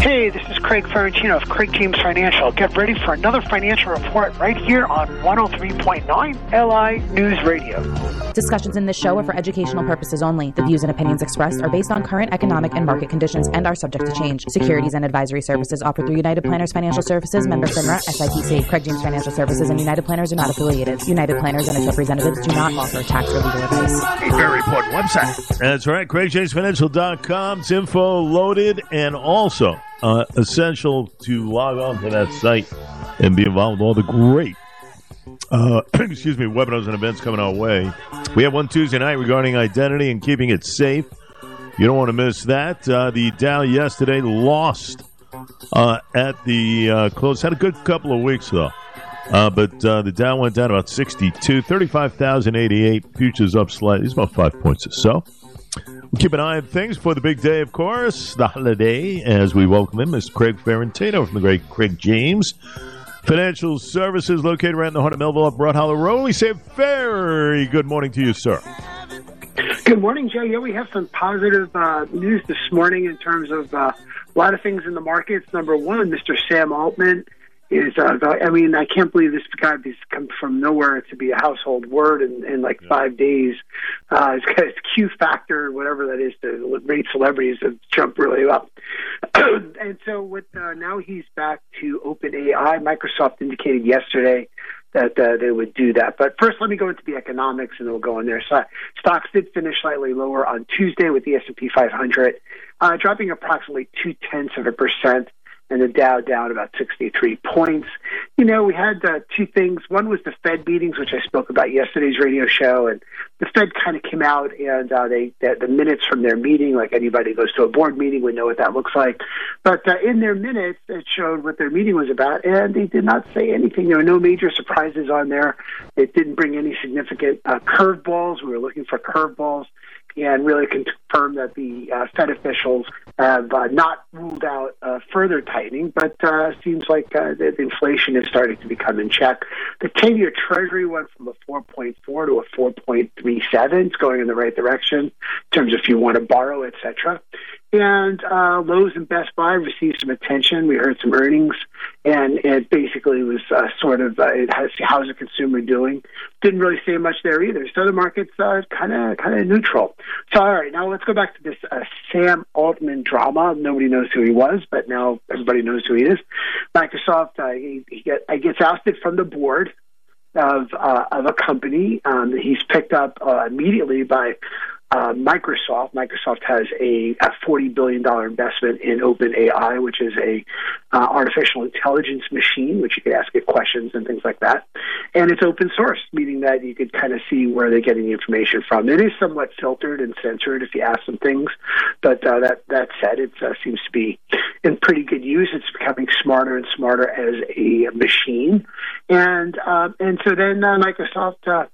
Hey, this is Craig Ferrantino of Craig James Financial. Get ready for another financial report right here on 103.9 LI News Radio. Discussions in this show are for educational purposes only. The views and opinions expressed are based on current economic and market conditions and are subject to change. Securities and advisory services offered through United Planners Financial Services, member FINRA, SIPC. Craig James Financial Services and United Planners are not affiliated. United Planners and its representatives do not offer tax or legal advice. A very important website. That's right. CraigJamesFinancial.com's info loaded and also uh, essential to log on to that site and be involved with all the great, uh, excuse me, webinars and events coming our way. We have one Tuesday night regarding identity and keeping it safe. You don't want to miss that. Uh, the Dow yesterday lost uh, at the uh, close. Had a good couple of weeks though. Uh, but uh, the Dow went down about 62, 35,088. Futures up slightly. It's about five points or so. We'll keep an eye on things for the big day, of course, the holiday, as we welcome him, Mr. Craig Ferrantino from the great Craig James. Financial Services located right in the heart of Melville up Broad Hollow Road. We say very good morning to you, sir. Good morning, Joe. Yeah, we have some positive uh, news this morning in terms of uh, a lot of things in the markets. Number one, Mr. Sam Altman is uh, I mean I can't believe this guy has come from nowhere to be a household word in, in like yeah. five days. Uh, it's its Q factor, whatever that is, to rate celebrities have jumped really up. and so with uh, now he's back to OpenAI. Microsoft indicated yesterday that uh, they would do that. But first, let me go into the economics, and then we'll go in there. So, stocks did finish slightly lower on Tuesday with the S and P 500 uh, dropping approximately two tenths of a percent and the Dow down about 63 points. You know, we had uh, two things. One was the Fed meetings, which I spoke about yesterday's radio show, and the Fed kind of came out and uh, they the, minutes from their meeting, like anybody goes to a board meeting would know what that looks like. But uh, in their minutes, it showed what their meeting was about, and they did not say anything. There were no major surprises on there. It didn't bring any significant uh, curveballs. We were looking for curveballs and really confirm that the uh, Fed officials have uh, not ruled out uh, further tightening, but uh, seems like uh, the, the inflation is starting to become in check. The 10 year Treasury went from a 4.4 to a 4.37. It's going in the right direction in terms of if you want to borrow, etc. And uh, Lowe's and Best Buy received some attention. We heard some earnings, and it basically was uh, sort of uh, it has how's the consumer doing. Didn't really say much there either. So the market's kind of kind of neutral. So all right, now let's go back to this uh, Sam Altman drama. Nobody knows who he was, but now everybody knows who he is. Microsoft uh, he, he get, gets ousted from the board of uh, of a company. Um, he's picked up uh, immediately by uh, Microsoft. Microsoft has a, a forty billion dollar investment in OpenAI, which is a uh, artificial intelligence machine, which you could ask it questions and things like that. And it's open source, meaning that you could kind of see where they're getting the information from. It is somewhat filtered and censored if you ask some things, but uh, that that said, it uh, seems to be in pretty good use. It's becoming smarter and smarter as a machine, and uh, and so then uh, Microsoft uh,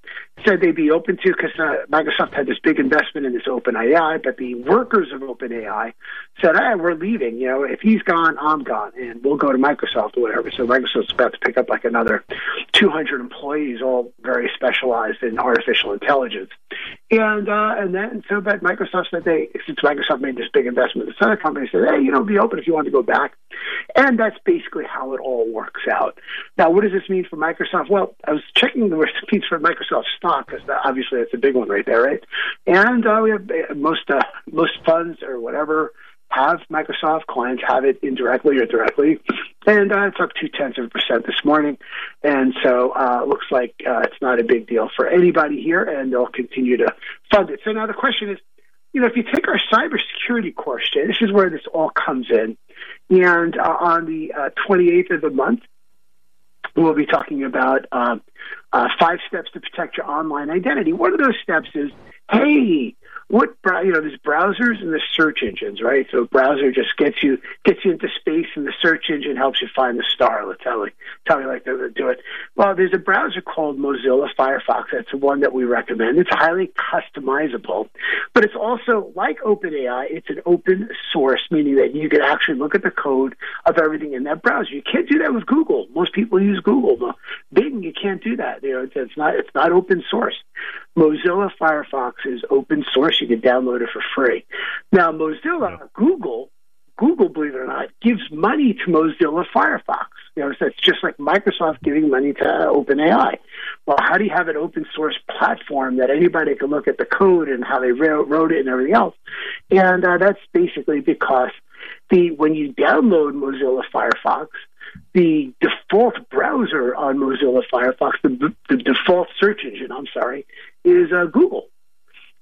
said they'd be open to because uh, Microsoft had this big investment in this OpenAI, but the workers of OpenAI said, "Hey, we're leaving. You know, if he's gone, I'm gone, and we'll go to Microsoft or whatever." So Microsoft's about to pick up like another 200 employees, all very specialized in artificial intelligence, and uh, and then so but Microsoft said they since Microsoft made this big investment, this other company said, "Hey, you know, be open if you want to go back," and that's basically how it all works out. Now, what does this mean for Microsoft? Well, I was checking the receipts for Microsoft stock because obviously that's a big one right there, right? And uh, we have uh, most uh, most funds or whatever have Microsoft clients have it indirectly or directly, and uh, it's up two tenths of a percent this morning, and so uh, looks like uh, it's not a big deal for anybody here, and they'll continue to fund it. So now the question is, you know, if you take our cybersecurity course, Jay, this is where this all comes in, and uh, on the uh, 28th of the month, we'll be talking about uh, uh, five steps to protect your online identity. One of those steps is, hey, what you know, there's browsers and there's search engines, right? So browser just gets you gets you into space, and the search engine helps you find the star. Let's tell you, tell you like they do it. Well, there's a browser called Mozilla Firefox. That's the one that we recommend. It's highly customizable, but it's also like OpenAI. It's an open source, meaning that you can actually look at the code of everything in that browser. You can't do that with Google. Most people use Google. Bing, you can't do that. You know, it's not it's not open source. Mozilla Firefox is open source. You can download it for free. Now, Mozilla, Google Google, believe it or not, gives money to Mozilla Firefox. You know, so it's just like Microsoft giving money to OpenAI. Well, how do you have an open source platform that anybody can look at the code and how they wrote it and everything else? And uh, that's basically because the when you download Mozilla Firefox, the default browser on Mozilla Firefox, the, the default search engine, I'm sorry, is uh, Google.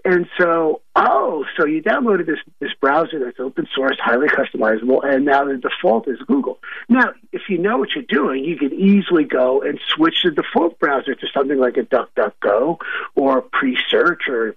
And so, oh, so you downloaded this this browser that's open source, highly customizable, and now the default is Google. Now, if you know what you're doing, you could easily go and switch the default browser to something like a DuckDuckGo or Presearch or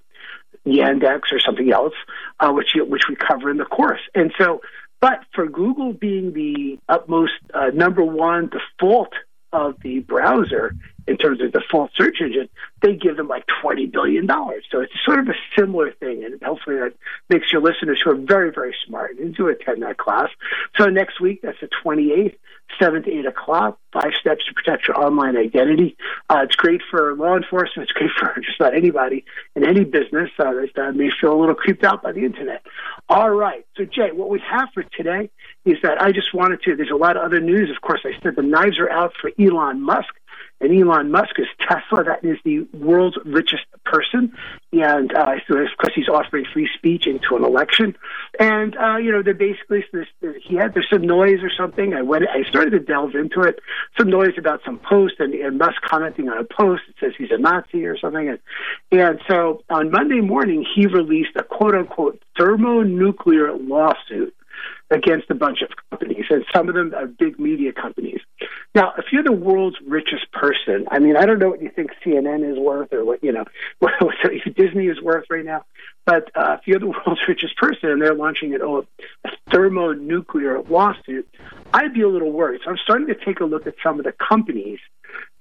Yandex or something else, uh, which you, which we cover in the course. And so, but for Google being the utmost uh, number one default of the browser in terms of the default search engine, they give them like $20 billion. So it's sort of a similar thing. And hopefully that makes your listeners who are very, very smart and into attend that class. So next week, that's the 28th, 7 to 8 o'clock, five steps to protect your online identity. Uh, it's great for law enforcement. It's great for just about anybody in any business uh, that may feel a little creeped out by the internet. All right. So, Jay, what we have for today is that I just wanted to, there's a lot of other news. Of course, I said the knives are out for Elon Musk and Elon Musk is Tesla. That is the world's richest person, and uh, so of course he's offering free speech into an election. And uh, you know, they're basically this, he had there's some noise or something. I went, I started to delve into it. Some noise about some post, and, and Musk commenting on a post that says he's a Nazi or something. And and so on Monday morning, he released a quote unquote thermonuclear lawsuit against a bunch of companies, and some of them are big media companies. Now, if you're the world's richest person, I mean, I don't know what you think CNN is worth or what, you know, what, Disney is worth right now, but uh, if you're the world's richest person and they're launching an, oh, a thermonuclear lawsuit, I'd be a little worried. So I'm starting to take a look at some of the companies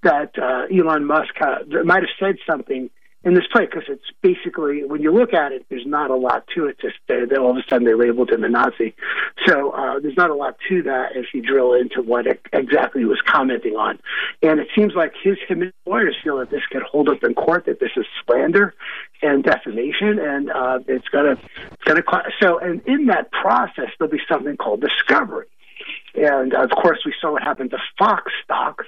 that uh, Elon Musk uh, might have said something in this play because it's basically when you look at it, there's not a lot to it. Just they, they, all of a sudden they labeled him a Nazi, so uh, there's not a lot to that if you drill into what it exactly he was commenting on. And it seems like his and lawyers feel that this could hold up in court, that this is slander and defamation, and uh, it's gonna it's gonna so and in that process there'll be something called discovery. And of course, we saw what happened to Fox stock,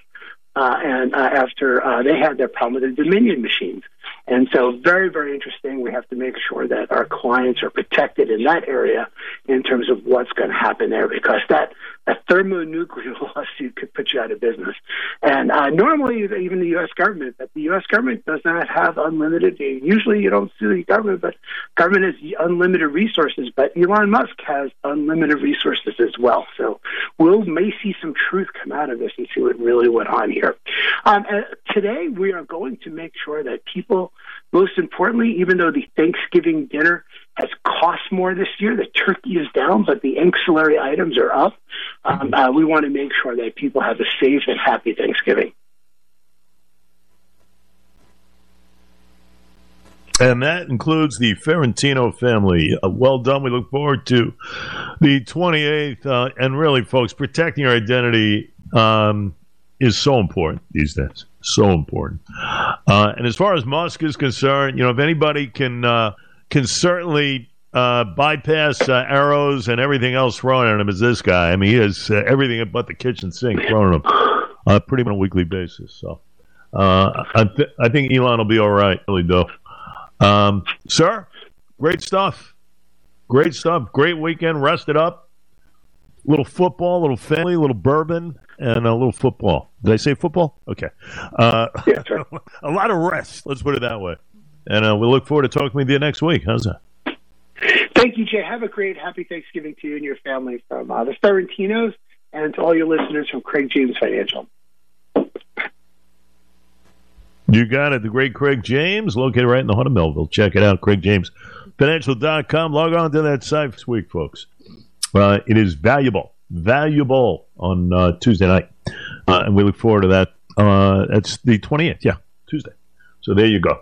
uh, and uh, after uh, they had their problem with the Dominion machines. And so, very, very interesting. We have to make sure that our clients are protected in that area in terms of what's going to happen there, because that a thermonuclear lawsuit could put you out of business. And uh, normally, even the U.S. government, but the U.S. government does not have unlimited. Usually, you don't see the government, but government has unlimited resources. But Elon Musk has unlimited resources as well. So we'll may see some truth come out of this and see what really went on here. Um, today, we are going to make sure that people most importantly, even though the Thanksgiving dinner has cost more this year, the turkey is down, but the ancillary items are up. Um, uh, we want to make sure that people have a safe and happy Thanksgiving. And that includes the Ferrantino family. Uh, well done. We look forward to the 28th. Uh, and really, folks, protecting your identity um, is so important these days. So important. Uh, and as far as Musk is concerned, you know, if anybody can uh, can certainly uh, bypass uh, arrows and everything else thrown at him, is this guy. I mean, he has uh, everything but the kitchen sink thrown at him uh, pretty much on a weekly basis. So I, th- I think Elon will be all right. Really do. Um, sir, great stuff. Great stuff. Great weekend. Rested up. Little football, little family, little bourbon and a little football. Did I say football? Okay. Uh, yeah, right. a lot of rest. Let's put it that way. And uh, we look forward to talking with you next week. How's that? Thank you, Jay. Have a great, happy Thanksgiving to you and your family from uh, the Ferrantinos and to all your listeners from Craig James Financial. You got it. The great Craig James, located right in the heart of Melville. Check it out, craigjamesfinancial.com. Log on to that site this week, folks. Uh, it is valuable valuable on uh, Tuesday night, uh, and we look forward to that. Uh, that's the twentieth, yeah, Tuesday. So there you go.